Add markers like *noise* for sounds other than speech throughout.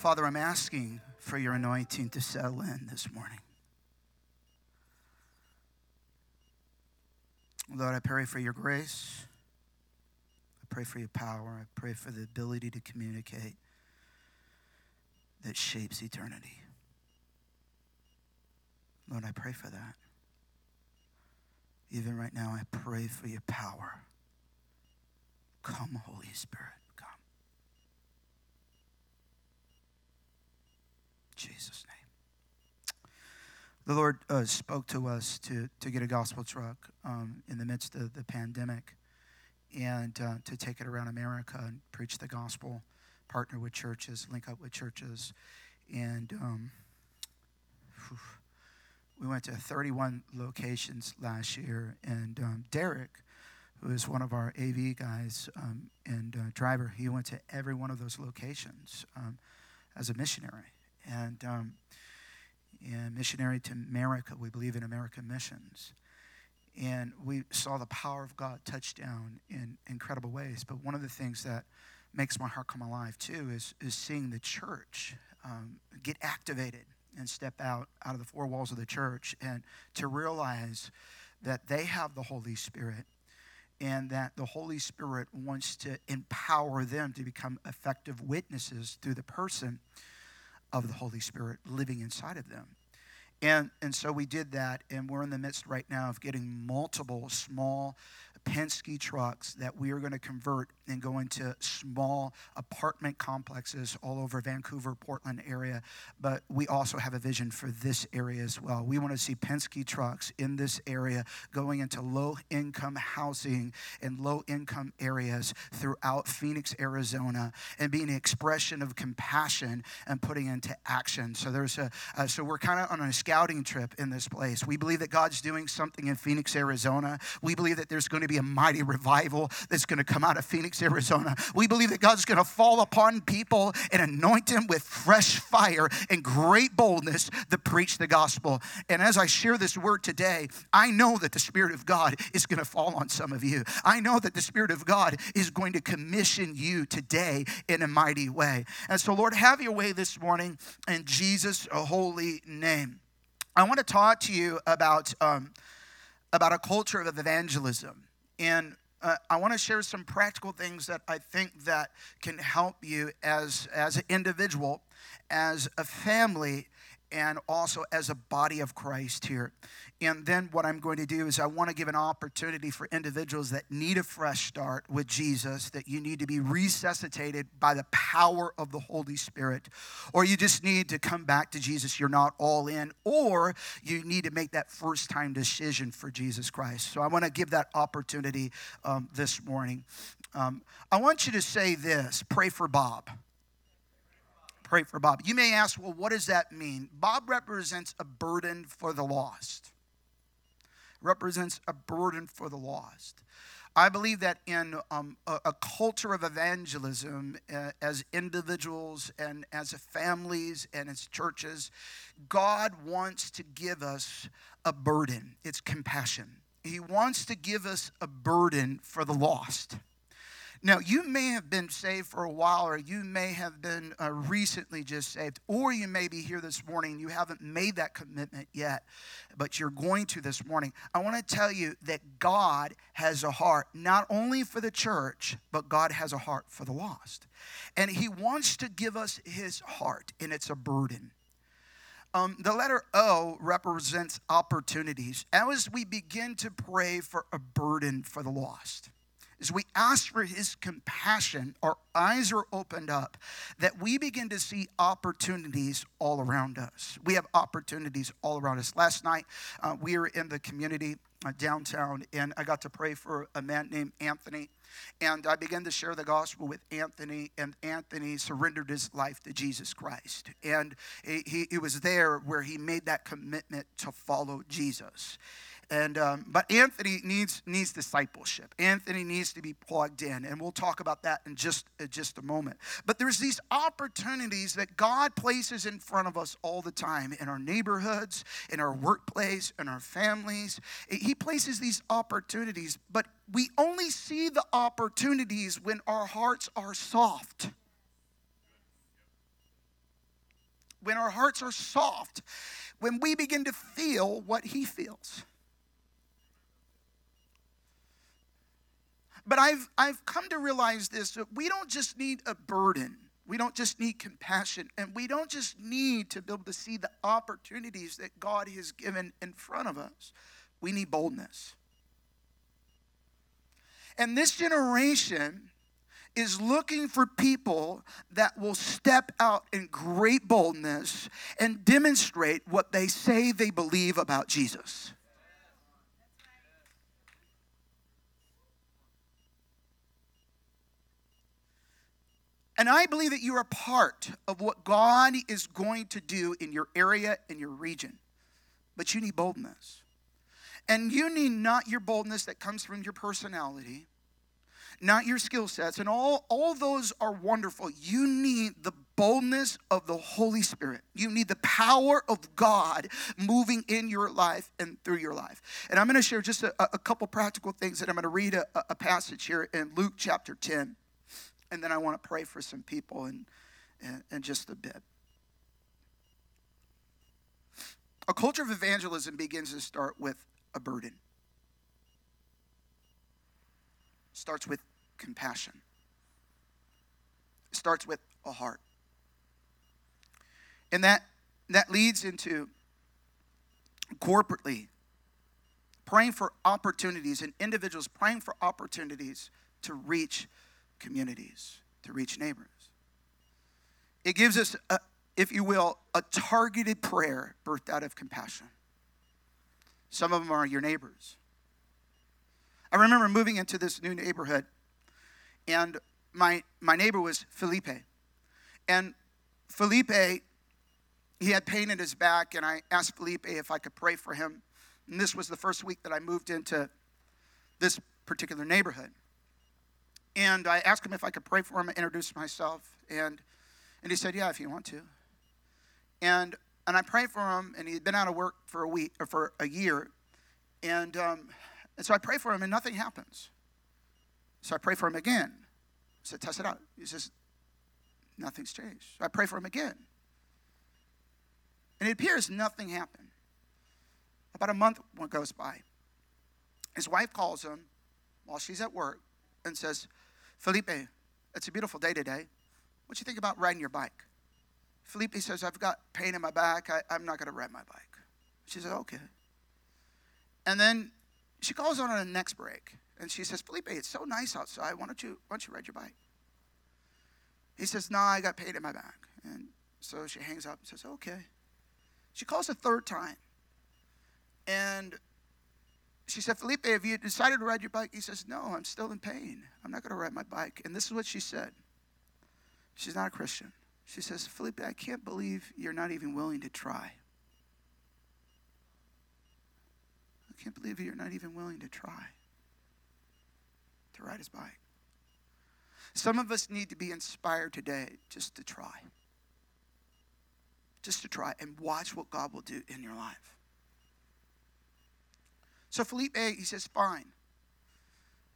Father, I'm asking for your anointing to settle in this morning. Lord, I pray for your grace. I pray for your power. I pray for the ability to communicate that shapes eternity. Lord, I pray for that. Even right now, I pray for your power. Come, Holy Spirit, Jesus' name. The Lord uh, spoke to us to, to get a gospel truck um, in the midst of the pandemic and uh, to take it around America and preach the gospel, partner with churches, link up with churches. And um, we went to 31 locations last year. And um, Derek, who is one of our AV guys um, and uh, driver, he went to every one of those locations um, as a missionary. And, um, and missionary to America, we believe in American missions. And we saw the power of God touch down in incredible ways. But one of the things that makes my heart come alive too is, is seeing the church um, get activated and step out out of the four walls of the church and to realize that they have the Holy Spirit and that the Holy Spirit wants to empower them to become effective witnesses through the person of the Holy Spirit living inside of them. And, and so we did that, and we're in the midst right now of getting multiple small Penske trucks that we are going to convert and go into small apartment complexes all over Vancouver, Portland area. But we also have a vision for this area as well. We want to see Penske trucks in this area going into low income housing and low income areas throughout Phoenix, Arizona, and being an expression of compassion and putting into action. So there's a uh, so we're kind of on a scouting trip in this place. We believe that God's doing something in Phoenix, Arizona. We believe that there's going to be a mighty revival that's going to come out of Phoenix, Arizona. We believe that God's going to fall upon people and anoint them with fresh fire and great boldness to preach the gospel. And as I share this word today, I know that the Spirit of God is going to fall on some of you. I know that the Spirit of God is going to commission you today in a mighty way. And so, Lord, have your way this morning in Jesus' holy name. I want to talk to you about, um, about a culture of evangelism. And uh, I want to share some practical things that I think that can help you as, as an individual, as a family, and also as a body of Christ here. And then what I'm going to do is I want to give an opportunity for individuals that need a fresh start with Jesus, that you need to be resuscitated by the power of the Holy Spirit, or you just need to come back to Jesus, you're not all in, or you need to make that first time decision for Jesus Christ. So I want to give that opportunity um, this morning. Um, I want you to say this pray for Bob pray for Bob. You may ask, well, what does that mean? Bob represents a burden for the lost. Represents a burden for the lost. I believe that in um, a, a, culture of evangelism, uh, as individuals and as families and as churches, God wants to give us a burden. It's compassion. He wants to give us a burden for the lost. Now, you may have been saved for a while, or you may have been uh, recently just saved, or you may be here this morning. You haven't made that commitment yet, but you're going to this morning. I want to tell you that God has a heart, not only for the church, but God has a heart for the lost. And He wants to give us His heart, and it's a burden. Um, the letter O represents opportunities. As we begin to pray for a burden for the lost, as we ask for his compassion, our eyes are opened up that we begin to see opportunities all around us. We have opportunities all around us. Last night, uh, we were in the community uh, downtown, and I got to pray for a man named Anthony. And I began to share the gospel with Anthony, and Anthony surrendered his life to Jesus Christ. And he, he, was there where he made that commitment to follow Jesus. And um, but Anthony needs needs discipleship. Anthony needs to be plugged in, and we'll talk about that in just uh, just a moment. But there's these opportunities that God places in front of us all the time in our neighborhoods, in our workplace, in our families. He places these opportunities, but we only see the opportunities when our hearts are soft. when our hearts are soft, when we begin to feel what He feels. But I've, I've come to realize this that we don't just need a burden. We don't just need compassion. And we don't just need to be able to see the opportunities that God has given in front of us. We need boldness. And this generation is looking for people that will step out in great boldness and demonstrate what they say they believe about Jesus. And I believe that you are part of what God is going to do in your area, in your region. But you need boldness. And you need not your boldness that comes from your personality, not your skill sets, and all, all those are wonderful. You need the boldness of the Holy Spirit. You need the power of God moving in your life and through your life. And I'm going to share just a, a couple practical things that I'm going to read a, a passage here in Luke chapter 10 and then I want to pray for some people in, in, in just a bit. A culture of evangelism begins to start with a burden. Starts with compassion. Starts with a heart. And that that leads into corporately praying for opportunities and individuals praying for opportunities to reach communities, to reach neighbors. It gives us, a, if you will, a targeted prayer birthed out of compassion. Some of them are your neighbors. I remember moving into this new neighborhood, and my, my neighbor was Felipe. And Felipe, he had pain in his back, and I asked Felipe if I could pray for him. And this was the first week that I moved into this particular neighborhood. And I asked him if I could pray for him and introduce myself. And, and he said, Yeah, if you want to. And, and I prayed for him, and he'd been out of work for a week or for a year. And, um, and so I pray for him, and nothing happens. So I pray for him again. I said, Test it out. He says, Nothing's changed. So I pray for him again. And it appears nothing happened. About a month goes by. His wife calls him while she's at work and says, Felipe, it's a beautiful day today. What do you think about riding your bike? Felipe says, I've got pain in my back. I, am not going to ride my bike. She says, okay. And then she calls on the next break and she says, Felipe, it's so nice outside. Why don't you, why don't you ride your bike? He says, no, I got pain in my back. And so she hangs up and says, okay. She calls a third time. And she said, Felipe, have you decided to ride your bike? He says, No, I'm still in pain. I'm not going to ride my bike. And this is what she said. She's not a Christian. She says, Felipe, I can't believe you're not even willing to try. I can't believe you're not even willing to try to ride his bike. Some of us need to be inspired today just to try. Just to try and watch what God will do in your life. So Felipe, he says, fine.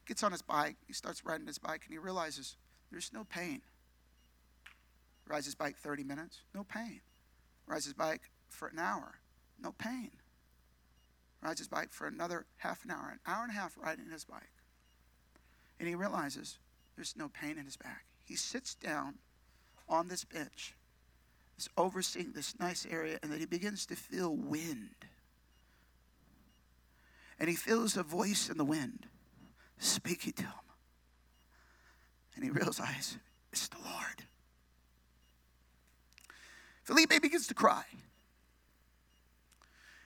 Gets on his bike. He starts riding his bike and he realizes there's no pain. Rides his bike 30 minutes, no pain. Rides his bike for an hour, no pain. Rides his bike for another half an hour, an hour and a half riding his bike. And he realizes there's no pain in his back. He sits down on this bench, is overseeing this nice area, and then he begins to feel wind and he feels a voice in the wind speaking to him. And he realizes it's the Lord. Felipe begins to cry.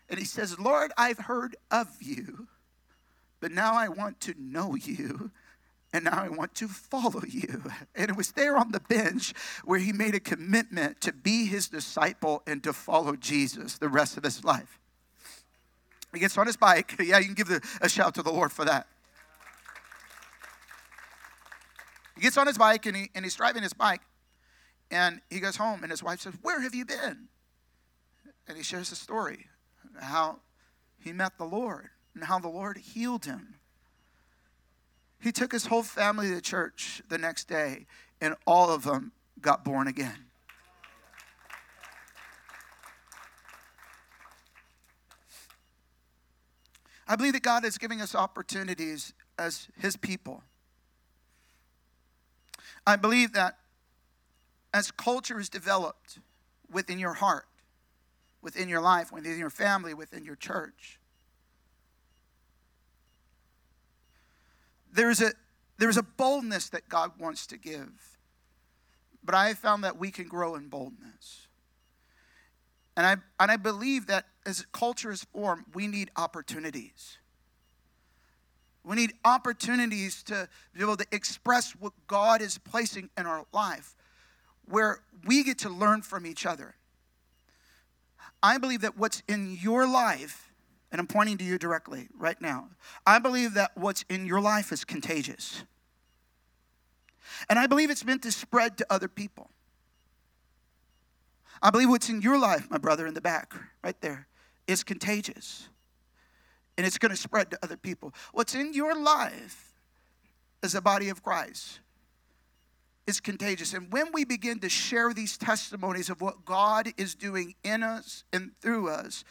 And he says, Lord, I've heard of you, but now I want to know you, and now I want to follow you. And it was there on the bench where he made a commitment to be his disciple and to follow Jesus the rest of his life. He gets on his bike. *laughs* Yeah, you can give the, a shout to the Lord for that. He gets on his bike and, he, and he's driving his bike. And he goes home, and his wife says, Where have you been? And he shares the story how he met the Lord and how the Lord healed him. He took his whole family to church the next day, and all of them got born again. I believe that God is giving us opportunities as His people. I believe that as culture is developed within your heart, within your life, within your family, within your church, there's a, there's a boldness that God wants to give. But I have found that we can grow in boldness. And I, and I believe that as culture is formed, we need opportunities. We need opportunities to be able to express what God is placing in our life, where we get to learn from each other. I believe that what's in your life, and I'm pointing to you directly right now, I believe that what's in your life is contagious. And I believe it's meant to spread to other people. I believe what's in your life, my brother in the back, right there, is contagious. And it's going to spread to other people. What's in your life as a body of Christ is contagious. And when we begin to share these testimonies of what God is doing in us and through us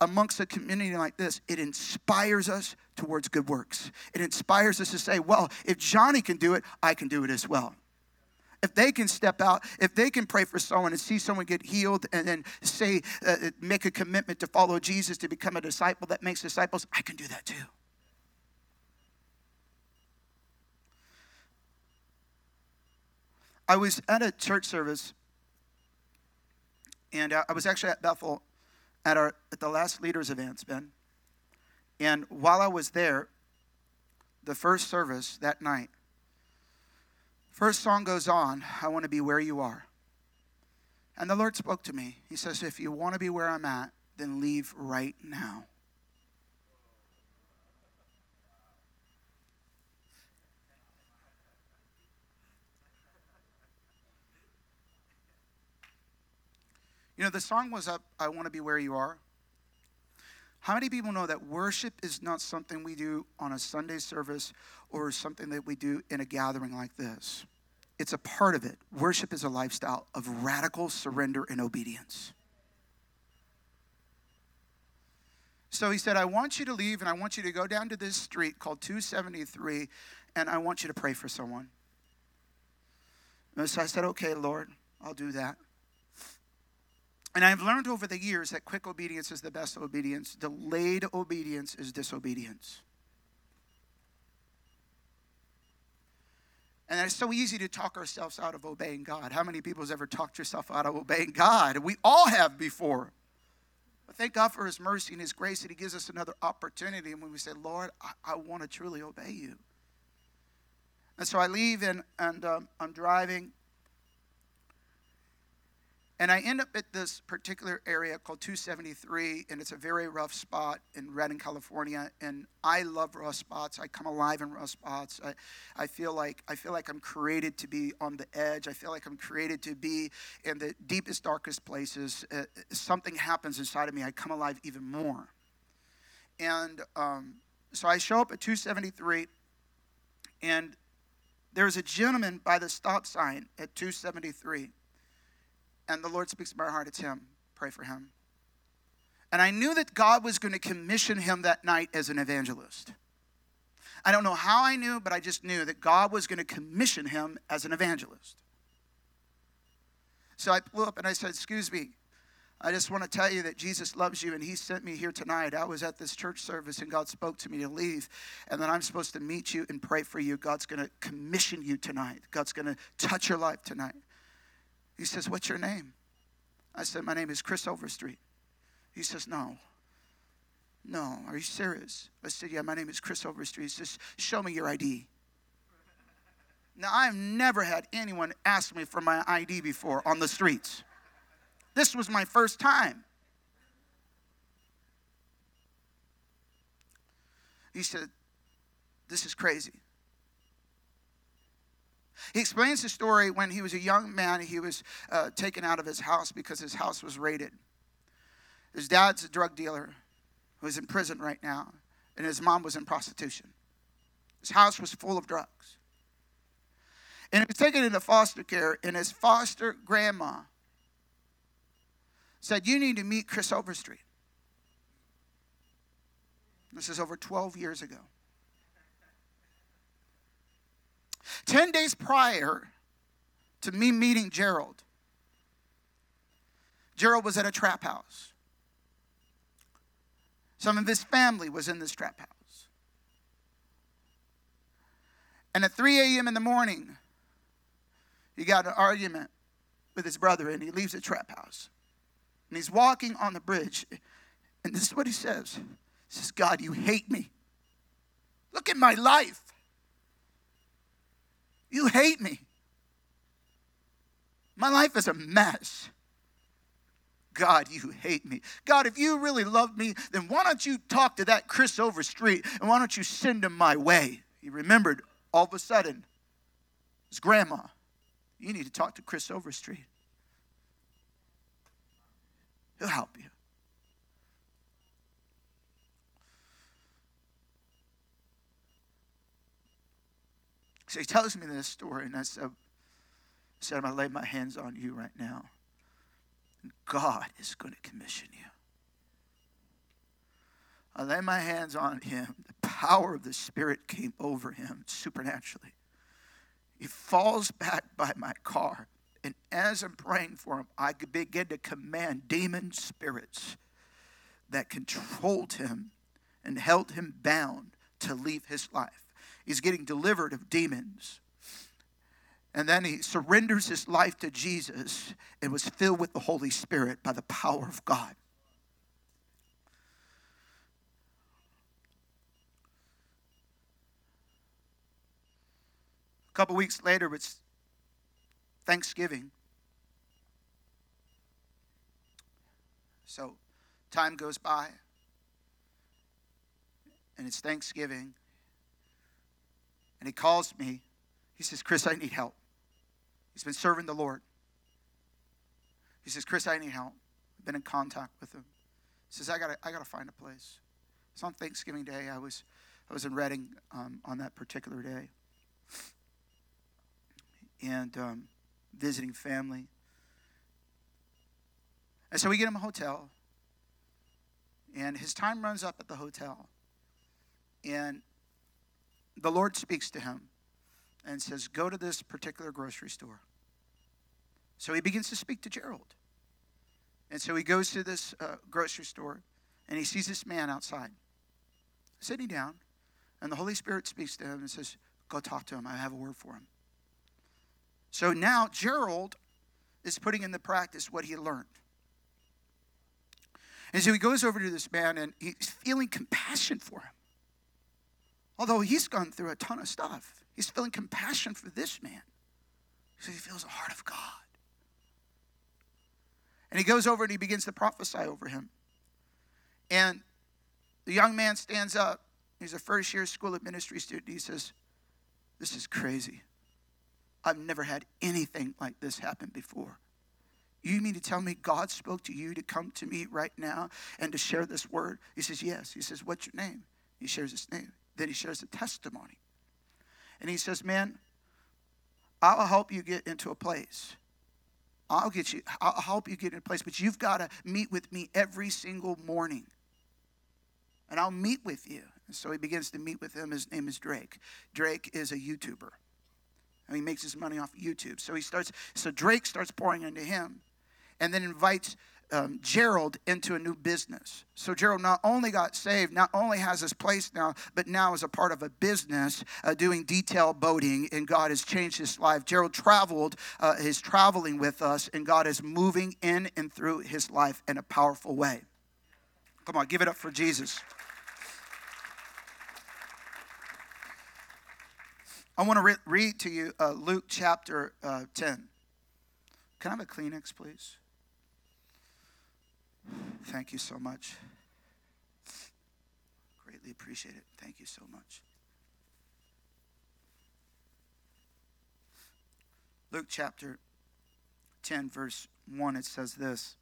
amongst a community like this, it inspires us towards good works. It inspires us to say, well, if Johnny can do it, I can do it as well if they can step out, if they can pray for someone and see someone get healed and then say, uh, make a commitment to follow Jesus, to become a disciple that makes disciples, I can do that too. I was at a church service, and uh, I was actually at Bethel at, our, at the last leaders events, Ben. And while I was there, the first service that night, First song goes on, I want to be where you are. And the Lord spoke to me. He says, If you want to be where I'm at, then leave right now. You know, the song was up, I Want to Be Where You Are. How many people know that worship is not something we do on a Sunday service or something that we do in a gathering like this? It's a part of it. Worship is a lifestyle of radical surrender and obedience. So he said, I want you to leave and I want you to go down to this street called 273 and I want you to pray for someone. And so I said, Okay, Lord, I'll do that. And I've learned over the years that quick obedience is the best obedience, delayed obedience is disobedience. And it's so easy to talk ourselves out of obeying God. How many people has ever talked yourself out of obeying God? We all have before. But thank God for His mercy and His grace that He gives us another opportunity. And when we say, Lord, I, I want to truly obey you. And so I leave and, and um, I'm driving and I end up at this particular area called 273, and it's a very rough spot in Redding, California. And I love rough spots. I come alive in rough spots. I, I feel like I feel like I'm created to be on the edge. I feel like I'm created to be in the deepest, darkest places. Uh, something happens inside of me. I come alive even more. And um, so I show up at 273, and there's a gentleman by the stop sign at 273 and the Lord speaks to my heart, it's him. Pray for him. And I knew that God was going to commission him that night as an evangelist. I don't know how I knew, but I just knew that God was going to commission him as an evangelist. So I pulled up and I said, Excuse me, I just want to tell you that Jesus loves you and he sent me here tonight. I was at this church service and God spoke to me to leave and then I'm supposed to meet you and pray for you. God's going to commission you tonight. God's going to touch your life tonight. He says, What's your name? I said, My name is Chris Overstreet. He says, No. No. Are you serious? I said, Yeah, my name is Chris Overstreet. He says, Show me your ID. Now, I've never had anyone ask me for my ID before on the streets. This was my first time. He said, This is crazy. He explains the story when he was a young man, he was uh, taken out of his house because his house was raided. His dad's a drug dealer who is in prison right now, and his mom was in prostitution. His house was full of drugs. And he was taken into foster care, and his foster grandma said, You need to meet Chris Overstreet. This is over 12 years ago. 10 days prior to me meeting Gerald, Gerald was at a trap house. Some of his family was in this trap house. And at 3 a.m. in the morning, he got an argument with his brother and he leaves the trap house. And he's walking on the bridge. And this is what he says. He says, God, you hate me. Look at my life. You hate me. My life is a mess. God, you hate me. God, if you really love me, then why don't you talk to that Chris Overstreet and why don't you send him my way? He remembered all of a sudden his grandma. You need to talk to Chris Overstreet. He'll help you. So he tells me this story, and I said, I said, I'm going to lay my hands on you right now. God is going to commission you. I lay my hands on him. The power of the Spirit came over him supernaturally. He falls back by my car. And as I'm praying for him, I begin to command demon spirits that controlled him and held him bound to leave his life. He's getting delivered of demons. And then he surrenders his life to Jesus and was filled with the Holy Spirit by the power of God. A couple weeks later, it's Thanksgiving. So time goes by, and it's Thanksgiving. And he calls me. He says, Chris, I need help. He's been serving the Lord. He says, Chris, I need help. I've been in contact with him. He says, I gotta, I gotta find a place. It's on Thanksgiving Day. I was, I was in Redding um, on that particular day and um, visiting family. And so we get him a hotel, and his time runs up at the hotel. And the Lord speaks to him and says, Go to this particular grocery store. So he begins to speak to Gerald. And so he goes to this uh, grocery store and he sees this man outside sitting down. And the Holy Spirit speaks to him and says, Go talk to him. I have a word for him. So now Gerald is putting into practice what he learned. And so he goes over to this man and he's feeling compassion for him. Although he's gone through a ton of stuff, he's feeling compassion for this man. So he feels the heart of God. And he goes over and he begins to prophesy over him. And the young man stands up. He's a first year school of ministry student. He says, This is crazy. I've never had anything like this happen before. You mean to tell me God spoke to you to come to me right now and to share this word? He says, Yes. He says, What's your name? He shares his name. Then he shares a testimony. And he says, Man, I'll help you get into a place. I'll get you, I'll help you get in a place, but you've got to meet with me every single morning. And I'll meet with you. And so he begins to meet with him. His name is Drake. Drake is a YouTuber and he makes his money off YouTube. So he starts. So Drake starts pouring into him, and then invites um, Gerald into a new business. So Gerald not only got saved, not only has his place now, but now is a part of a business uh, doing detail boating, and God has changed his life. Gerald traveled, uh, is traveling with us, and God is moving in and through his life in a powerful way. Come on, give it up for Jesus. I want to re- read to you uh, Luke chapter uh, 10. Can I have a Kleenex, please? Thank you so much. Greatly appreciate it. Thank you so much. Luke chapter 10, verse 1, it says this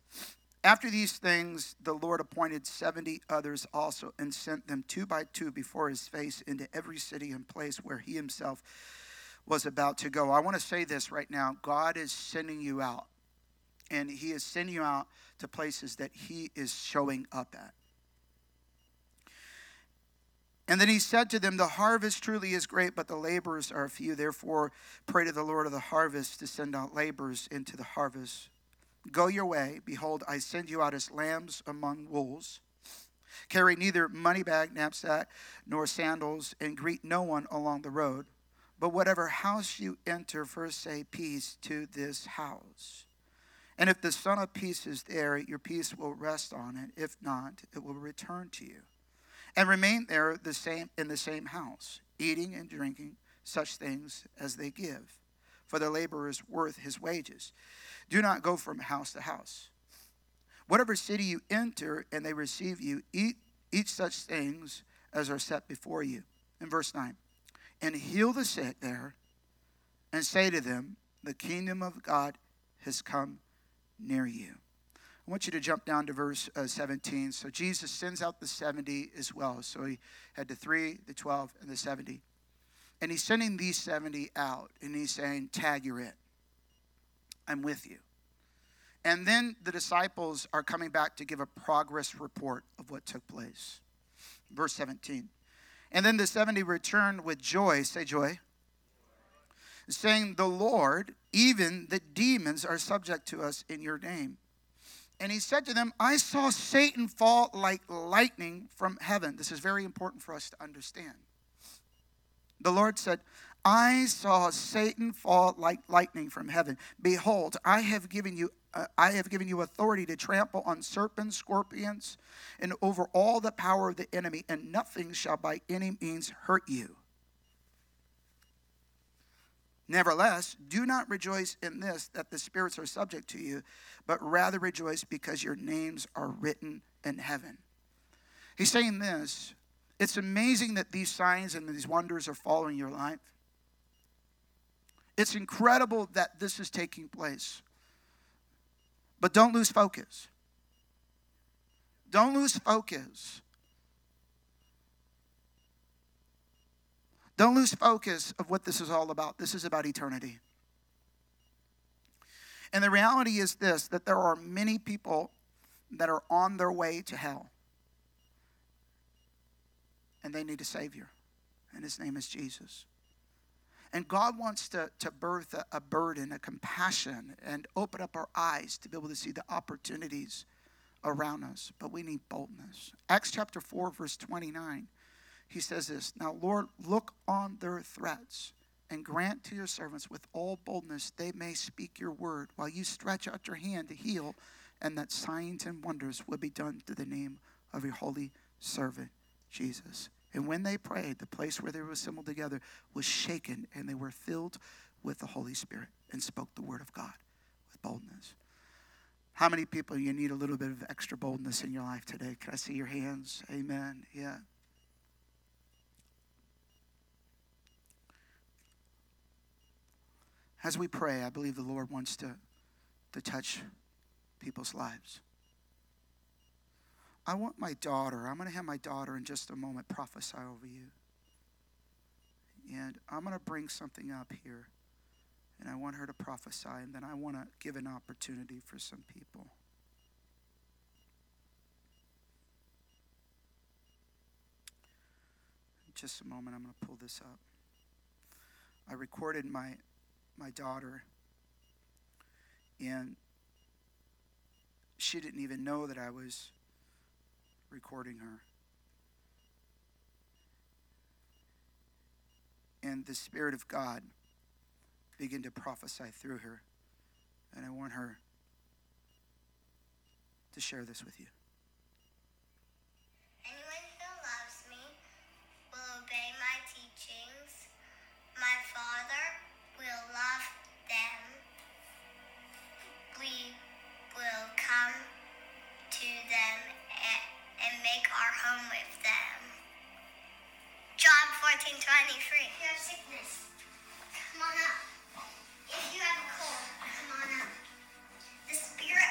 after these things, the Lord appointed 70 others also and sent them two by two before his face into every city and place where he himself was about to go. I want to say this right now God is sending you out, and he is sending you out to places that he is showing up at. And then he said to them, The harvest truly is great, but the laborers are few. Therefore, pray to the Lord of the harvest to send out laborers into the harvest. Go your way. Behold, I send you out as lambs among wolves. Carry neither money bag, knapsack, nor sandals, and greet no one along the road. But whatever house you enter, first say peace to this house. And if the Son of Peace is there, your peace will rest on it. If not, it will return to you and remain there the same in the same house, eating and drinking such things as they give, for the laborer is worth his wages. Do not go from house to house. Whatever city you enter and they receive you, eat eat such things as are set before you. In verse 9, and heal the sick there, and say to them, The kingdom of God has come near you. I want you to jump down to verse uh, 17. So Jesus sends out the 70 as well. So he had the 3, the 12, and the 70. And he's sending these 70 out, and he's saying, Tag, you're it. I'm with you. And then the disciples are coming back to give a progress report of what took place. Verse 17. And then the 70 returned with joy. Say joy. Saying, The Lord, even the demons are subject to us in your name. And he said to them, I saw Satan fall like lightning from heaven. This is very important for us to understand. The Lord said, I saw Satan fall like lightning from heaven. Behold, I have given you uh, I have given you authority to trample on serpents, scorpions, and over all the power of the enemy, and nothing shall by any means hurt you. Nevertheless, do not rejoice in this that the spirits are subject to you, but rather rejoice because your names are written in heaven. He's saying this it's amazing that these signs and these wonders are following your life. It's incredible that this is taking place. But don't lose focus. Don't lose focus Don't lose focus of what this is all about. This is about eternity. And the reality is this that there are many people that are on their way to hell. And they need a Savior. And his name is Jesus. And God wants to, to birth a, a burden, a compassion, and open up our eyes to be able to see the opportunities around us. But we need boldness. Acts chapter 4, verse 29 he says this Now, Lord, look on their threats and grant to your servants with all boldness they may speak your word while you stretch out your hand to heal, and that signs and wonders will be done through the name of your holy servant, Jesus. And when they prayed, the place where they were assembled together was shaken, and they were filled with the Holy Spirit and spoke the word of God with boldness. How many people you need a little bit of extra boldness in your life today? Can I see your hands? Amen. Yeah. As we pray, I believe the Lord wants to, to touch people's lives. I want my daughter, I'm going to have my daughter in just a moment prophesy over you. And I'm going to bring something up here. And I want her to prophesy. And then I want to give an opportunity for some people. In just a moment, I'm going to pull this up. I recorded my my daughter. And she didn't even know that I was recording her. And the Spirit of God began to prophesy through her. And I want her to share this with you. Anyone who loves me will obey my teachings. My Father love them, we will come to them and, and make our home with them. John 14 23. If you have sickness, come on up. If you have a cold, come on up. The Spirit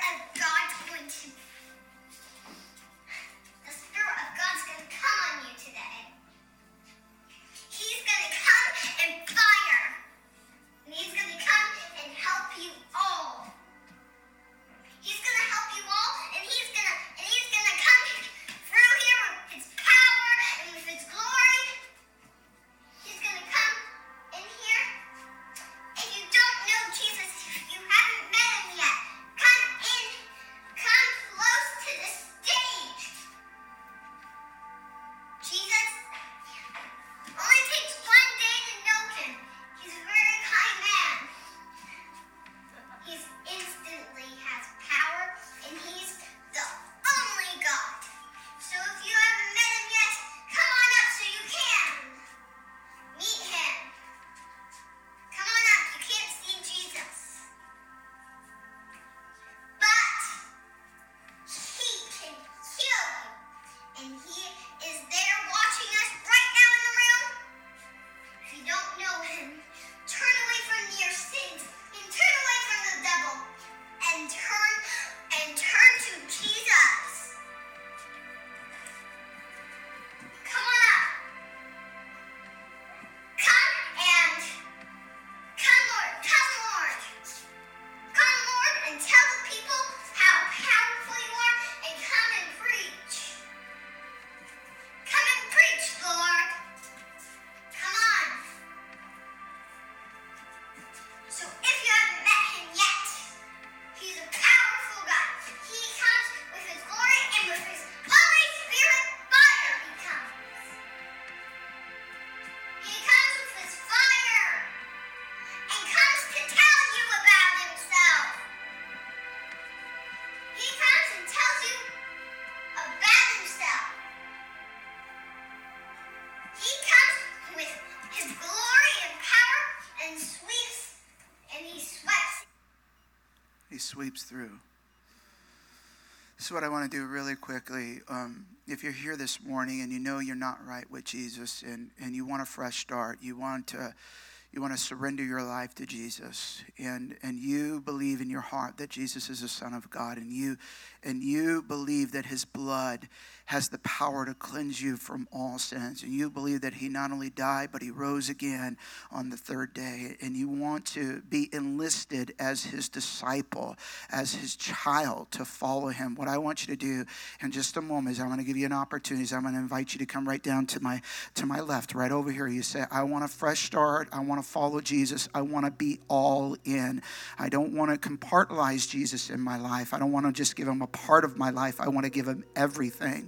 sweeps through. This is what I want to do really quickly. Um, if you're here this morning and you know you're not right with Jesus and, and you want a fresh start, you want to you want to surrender your life to Jesus and and you believe in your heart that Jesus is the son of God and you and you believe that his blood has the power to cleanse you from all sins. And you believe that he not only died, but he rose again on the third day. And you want to be enlisted as his disciple, as his child to follow him. What I want you to do in just a moment is I'm going to give you an opportunity. I'm going to invite you to come right down to my to my left, right over here. You say, I want a fresh start. I want to follow Jesus. I want to be all in. I don't want to compartmentalize Jesus in my life. I don't want to just give him a part of my life. I want to give him everything.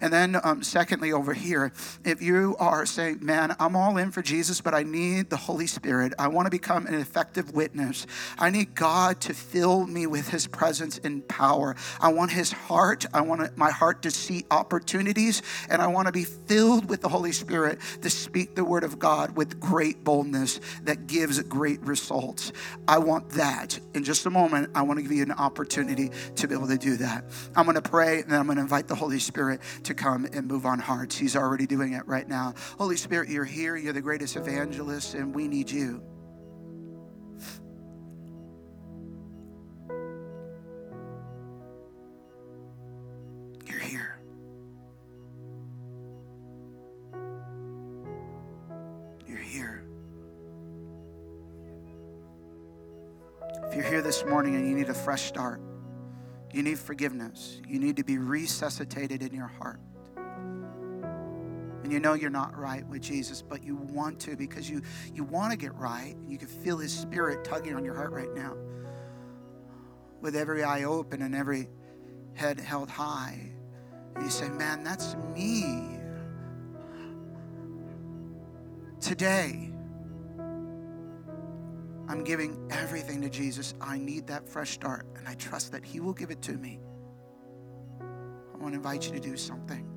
And then, um, secondly, over here, if you are saying, man, I'm all in for Jesus, but I need the Holy Spirit, I want to become an effective witness. I need God to fill me with his presence and power. I want his heart. I want my heart to see opportunities, and I want to be filled with the Holy Spirit to speak the word of God with great boldness that gives great results. I want that. In just a moment, I want to give you an opportunity to be able to do that. I'm going to pray, and then I'm going to invite the Holy Spirit to come and move on hearts. He's already doing it right now. Holy Spirit, you're here. You're the greatest evangelist, and we need you. You're here. You're here. If you're here this morning and you need a fresh start, you need forgiveness. You need to be resuscitated in your heart. And you know you're not right with Jesus, but you want to because you, you want to get right. You can feel His Spirit tugging on your heart right now. With every eye open and every head held high. And you say, Man, that's me. Today, I'm giving everything to Jesus. I need that fresh start, and I trust that He will give it to me. I want to invite you to do something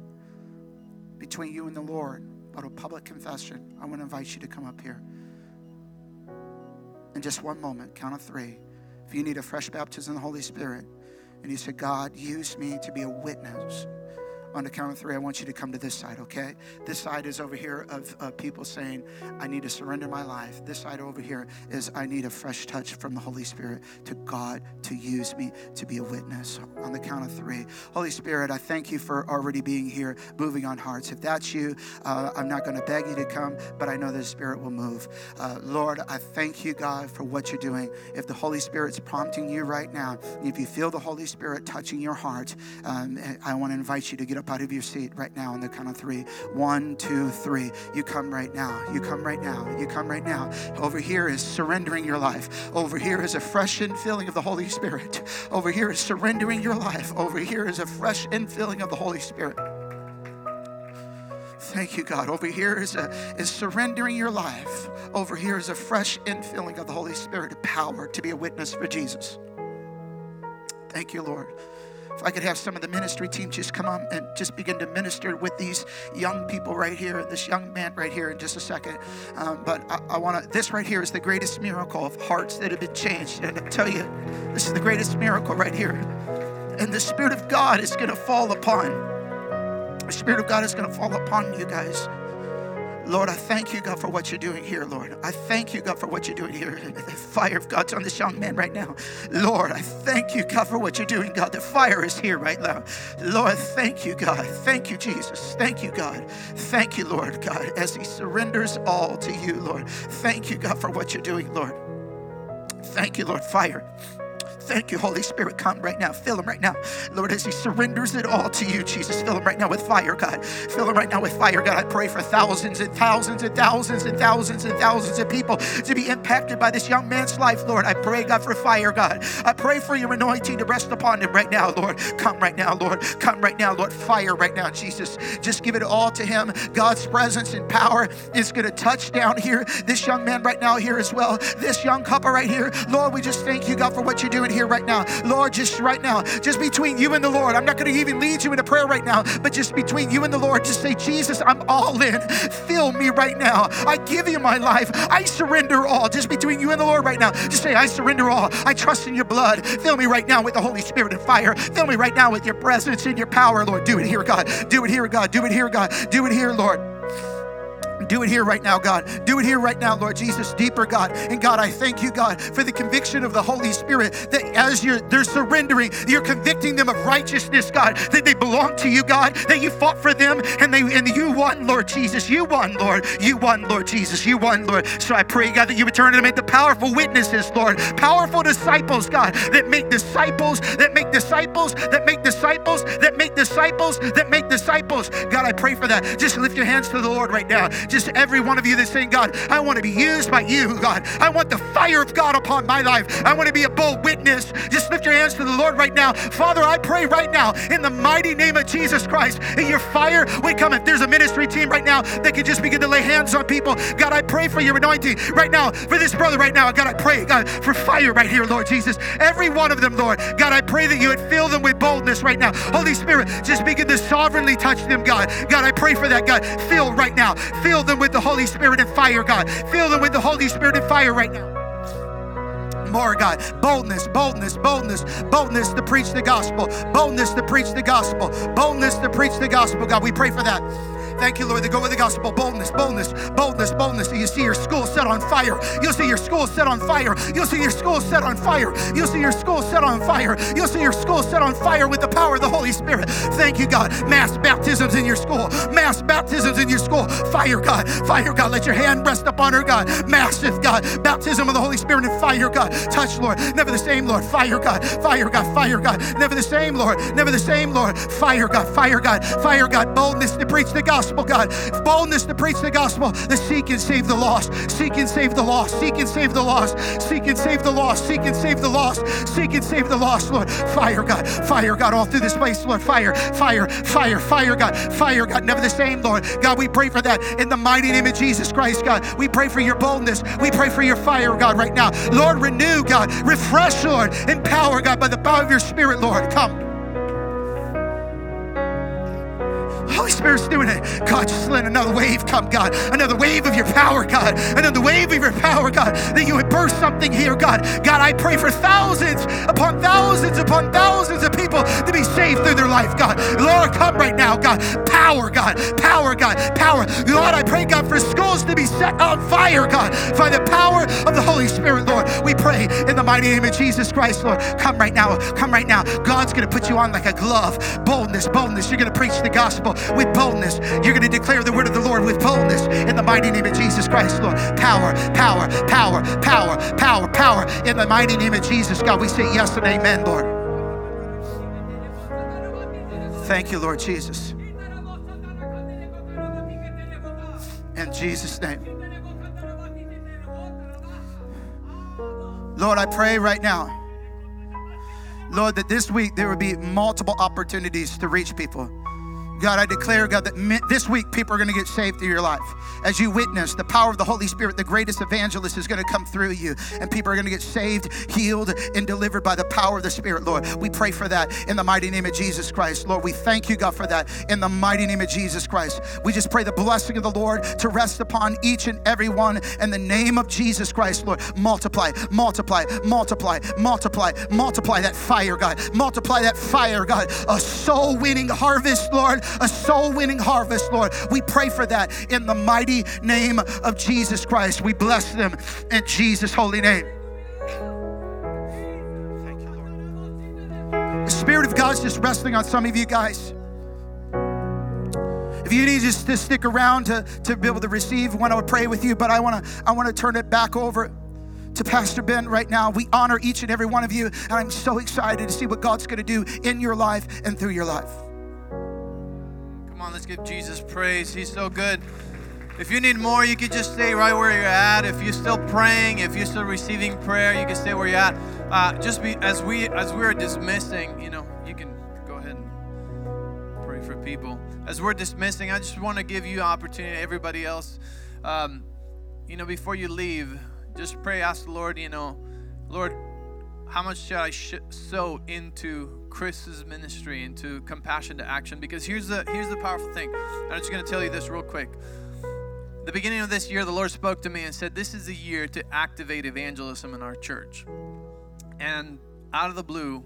between you and the Lord about a public confession. I want to invite you to come up here. In just one moment, count of three. If you need a fresh baptism of the Holy Spirit, and you say, God, use me to be a witness on the count of three, I want you to come to this side, okay? This side is over here of, people saying, I need to surrender my life. This side over here is, I need a fresh touch from the Holy Spirit to God to use me to be a witness. On the count of three, Holy Spirit, I thank you for already being here, moving on hearts. If that's you, uh, I'm not going to beg you to come, but I know the Spirit will move. Uh, Lord, I thank you, God, for what you're doing. If the Holy Spirit's prompting you right now, if you feel the Holy Spirit touching your heart, um, I want to invite you to get up out of your seat right now on the count of three. One, two, three. You come right now. You come right now. You come right now. Over here is surrendering your life. Over here is a fresh infilling of the Holy Spirit. Over here is surrendering your life. Over here is a fresh infilling of the Holy Spirit. Thank you, God. Over here is, a, is surrendering your life. Over here is a fresh infilling of the Holy Spirit, power to be a witness for Jesus. Thank you, Lord. If I could have some of the ministry team just come on and just begin to minister with these young people right here, this young man right here in just a second. Um, but I, I want to, this right here is the greatest miracle of hearts that have been changed. And I tell you, this is the greatest miracle right here. And the Spirit of God is going to fall upon, the Spirit of God is going to fall upon you guys. Lord, I thank you, God, for what you're doing here, Lord. I thank you, God, for what you're doing here. The fire of God's on this young man right now. Lord, I thank you, God, for what you're doing, God. The fire is here right now. Lord, thank you, God. Thank you, Jesus. Thank you, God. Thank you, Lord, God, as he surrenders all to you, Lord. Thank you, God, for what you're doing, Lord. Thank you, Lord. Fire. Thank you, Holy Spirit. Come right now. Fill him right now. Lord, as he surrenders it all to you, Jesus, fill him right now with fire, God. Fill him right now with fire, God. I pray for thousands and thousands and thousands and thousands and thousands of people to be impacted by this young man's life, Lord. I pray, God, for fire, God. I pray for your anointing to rest upon him right now, Lord. Come right now, Lord. Come right now, Lord. Fire right now, Jesus. Just give it all to him. God's presence and power is going to touch down here. This young man right now here as well. This young couple right here. Lord, we just thank you, God, for what you're doing here right now. Lord, just right now, just between you and the Lord. I'm not going to even lead you into prayer right now, but just between you and the Lord, just say, Jesus, I'm all in. Fill me right now. I give you my life. I surrender all. Just between you and the Lord right now, just say, I surrender all. I trust in your blood. Fill me right now with the Holy Spirit and fire. Fill me right now with your presence and your power, Lord. Do it here, God. Do it here, God. Do it here, God. Do it here, Lord. Do it here right now, God. Do it here right now, Lord Jesus. Deeper, God. And God, I thank you, God, for the conviction of the Holy Spirit that as you're they're surrendering, you're convicting them of righteousness, God, that they belong to you, God, that you fought for them and they and you won, Lord Jesus. You won, Lord. You won, Lord Jesus. You won, Lord. So I pray, God, that you would turn them into powerful witnesses, Lord. Powerful disciples, God, that make disciples, that make disciples, that make disciples, that make disciples, that make disciples. God, I pray for that. Just lift your hands to the Lord right now. Just every one of you that's saying, God, I want to be used by you, God. I want the fire of God upon my life. I want to be a bold witness. Just lift your hands to the Lord right now. Father, I pray right now in the mighty name of Jesus Christ that your fire would come. If there's a ministry team right now that could just begin to lay hands on people, God, I pray for your anointing right now for this brother right now. God, I pray, God, for fire right here, Lord Jesus. Every one of them, Lord. God, I pray that you would fill them with boldness right now. Holy Spirit, just begin to sovereignly touch them, God. God, I pray for that, God. Fill right now. Fill them with the Holy Spirit and fire, God. Fill them with the Holy Spirit and fire right now more, God. Boldness, boldness, boldness, boldness to preach the gospel, boldness to preach the gospel, boldness to preach the gospel, God. We pray for that. Thank you, Lord, to go with the gospel. Boldness, boldness, boldness, boldness. You see your school set on fire. You'll see your school set on fire. You'll see your school set on fire. You'll see your school set on fire. You'll see your school set on fire with the power of the Holy Spirit. Thank you, God. Mass baptisms in your school. Mass baptisms in your school. Fire, God. Fire, God. Let your hand rest upon her, God. Massive, God. Baptism of the Holy Spirit and fire, God. Touch, Lord. Never the same, Lord. Fire, God. Fire, God. Fire, God. Never the same, Lord. Never the same, Lord. Fire, God. Fire, God. Fire, God. Boldness to preach the gospel gospel, God. Boldness to preach the gospel, to seek and save the lost. Seek and save the lost. Seek and save the lost. Seek and save the lost. Seek and save the lost. Seek and save the lost, Lord. Fire, God. Fire, God, all through this place, Lord. Fire, fire, fire, fire, God. Fire, God. Never the same, Lord. God, we pray for that in the mighty name of Jesus Christ, God. We pray for your boldness. We pray for your fire, God, right now. Lord, renew, God. Refresh, Lord. Empower, God, by the power of your spirit, Lord. Come. Spirit's doing it. God, just let another wave come, God. Another wave of your power, God. Another wave of your power, God. That you would burst something here, God. God, I pray for thousands upon thousands upon thousands of people to be saved through their life, God. Lord, come right now, God. Power, God. Power, God. Power. Lord, I pray, God, for schools to be set on fire, God, by the power of the Holy Spirit, Lord. We pray in the mighty name of Jesus Christ, Lord. Come right now. Come right now. God's going to put you on like a glove. Boldness, boldness. You're going to preach the gospel with boldness. You're going to declare the word of the Lord with boldness in the mighty name of Jesus Christ, Lord. Power, power, power, power, power, power. In the mighty name of Jesus, God, we say yes and amen, Lord. Thank you, Lord Jesus. In Jesus' name. Lord, I pray right now, Lord, that this week there will be multiple opportunities to reach people. God, I declare, God, that this week people are going to get saved through your life. As you witness the power of the Holy Spirit, the greatest evangelist is going to come through you, and people are going to get saved, healed, and delivered by the power of the Spirit, Lord. We pray for that in the mighty name of Jesus Christ. Lord, we thank you, God, for that in the mighty name of Jesus Christ. We just pray the blessing of the Lord to rest upon each and every one in the name of Jesus Christ, Lord. Multiply, multiply, multiply, multiply, multiply that fire, God. Multiply that fire, God. A soul winning harvest, Lord a soul winning harvest, Lord. We pray for that in the mighty name of Jesus Christ. We bless them in Jesus' holy name. The Spirit of God's just resting on some of you guys. If you need just to stick around to, to be able to receive, I want to pray with you, but I want to I want to turn it back over to Pastor Ben right now. We honor each and every one of you, and I'm so excited to see what God's going to do in your life and through your life. Come on, let's give Jesus praise. He's so good. If you need more, you can just stay right where you're at. If you're still praying, if you're still receiving prayer, you can stay where you're at. Uh, just be as we as we're dismissing, you know, you can go ahead and pray for people. As we're dismissing, I just want to give you opportunity, everybody else. Um, you know, before you leave, just pray, ask the Lord, you know, Lord, how much should I sh- sow into Chris's ministry, into compassion to action? Because here's the here's the powerful thing. I'm just going to tell you this real quick. The beginning of this year, the Lord spoke to me and said, "This is the year to activate evangelism in our church." And out of the blue,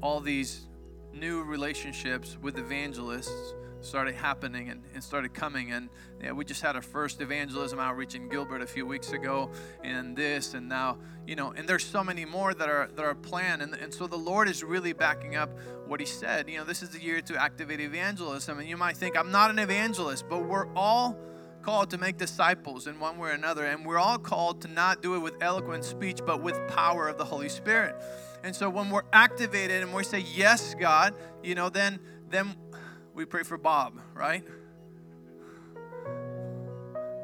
all these new relationships with evangelists started happening and, and started coming. And yeah, we just had our first evangelism outreach in Gilbert a few weeks ago, and this, and now, you know, and there's so many more that are that are planned. And, and so the Lord is really backing up what He said. You know, this is the year to activate evangelism. And you might think, I'm not an evangelist, but we're all called to make disciples in one way or another. And we're all called to not do it with eloquent speech, but with power of the Holy Spirit. And so when we're activated and we say, Yes, God, you know, then then we pray for Bob, right?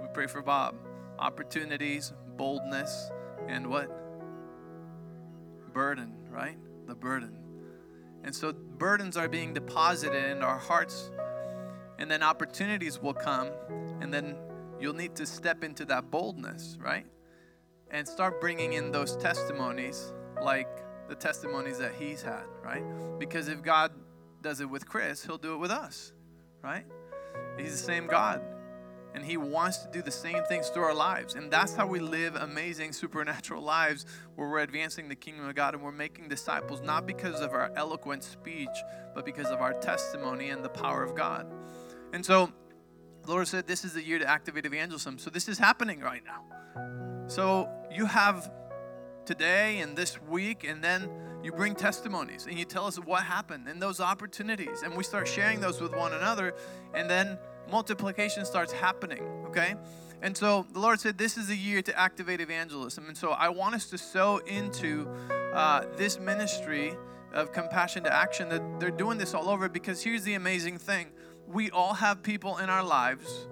We pray for Bob. Opportunities, boldness, and what? Burden, right? The burden. And so burdens are being deposited in our hearts, and then opportunities will come, and then you'll need to step into that boldness, right? And start bringing in those testimonies like the testimonies that he's had, right? Because if God does it with Chris, he'll do it with us, right? He's the same God. And he wants to do the same things through our lives. And that's how we live amazing supernatural lives where we're advancing the kingdom of God and we're making disciples, not because of our eloquent speech, but because of our testimony and the power of God. And so the Lord said, This is the year to activate evangelism. So this is happening right now. So you have today and this week, and then you bring testimonies and you tell us what happened and those opportunities, and we start sharing those with one another, and then multiplication starts happening, okay? And so the Lord said, This is a year to activate evangelism. And so I want us to sow into uh, this ministry of compassion to action that they're doing this all over because here's the amazing thing we all have people in our lives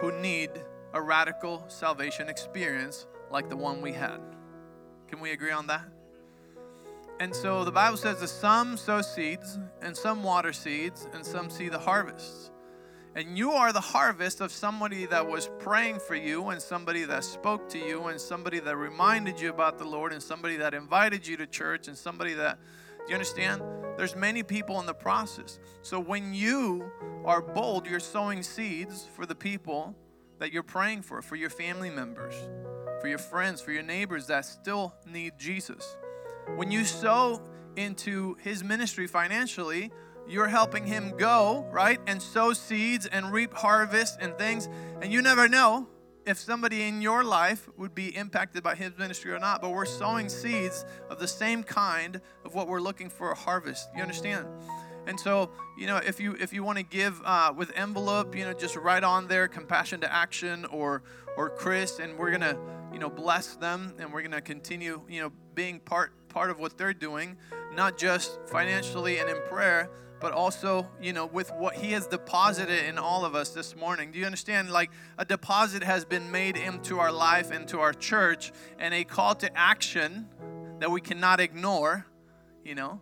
who need a radical salvation experience like the one we had. Can we agree on that? And so the Bible says that some sow seeds, and some water seeds, and some see the harvests. And you are the harvest of somebody that was praying for you, and somebody that spoke to you, and somebody that reminded you about the Lord, and somebody that invited you to church, and somebody that, do you understand? There's many people in the process. So when you are bold, you're sowing seeds for the people that you're praying for, for your family members, for your friends, for your neighbors that still need Jesus. When you sow into his ministry financially, you're helping him go, right? And sow seeds and reap harvest and things. And you never know if somebody in your life would be impacted by his ministry or not. But we're sowing seeds of the same kind of what we're looking for a harvest. You understand? And so, you know, if you if you want to give uh, with envelope, you know, just write on there "Compassion to Action" or or Chris, and we're gonna, you know, bless them, and we're gonna continue, you know, being part part of what they're doing, not just financially and in prayer, but also, you know, with what He has deposited in all of us this morning. Do you understand? Like a deposit has been made into our life, into our church, and a call to action that we cannot ignore, you know,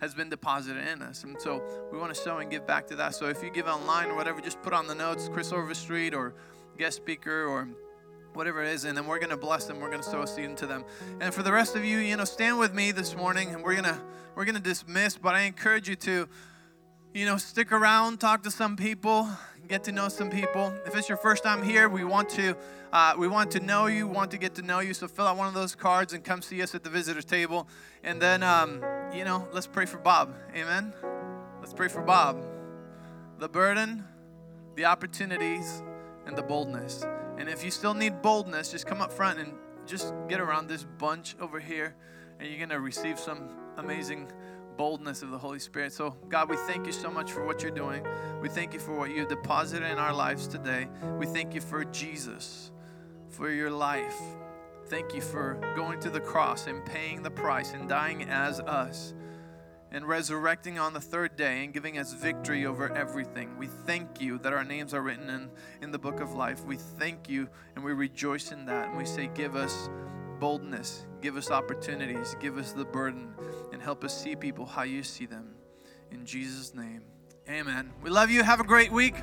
has been deposited in us. And so we want to sow and give back to that. So if you give online or whatever, just put on the notes Chris Overstreet or guest speaker or whatever it is, and then we're going to bless them. We're going to sow a seed into them. And for the rest of you, you know, stand with me this morning, and we're gonna we're gonna dismiss. But I encourage you to, you know, stick around, talk to some people, get to know some people. If it's your first time here, we want to uh, we want to know you, want to get to know you. So fill out one of those cards and come see us at the visitors table. And then, um, you know, let's pray for Bob. Amen. Let's pray for Bob. The burden, the opportunities, and the boldness. And if you still need boldness, just come up front and just get around this bunch over here, and you're going to receive some amazing boldness of the Holy Spirit. So, God, we thank you so much for what you're doing. We thank you for what you've deposited in our lives today. We thank you for Jesus, for your life. Thank you for going to the cross and paying the price and dying as us and resurrecting on the third day and giving us victory over everything. We thank you that our names are written in, in the book of life. We thank you and we rejoice in that. And we say, Give us boldness, give us opportunities, give us the burden, and help us see people how you see them. In Jesus' name, amen. We love you. Have a great week.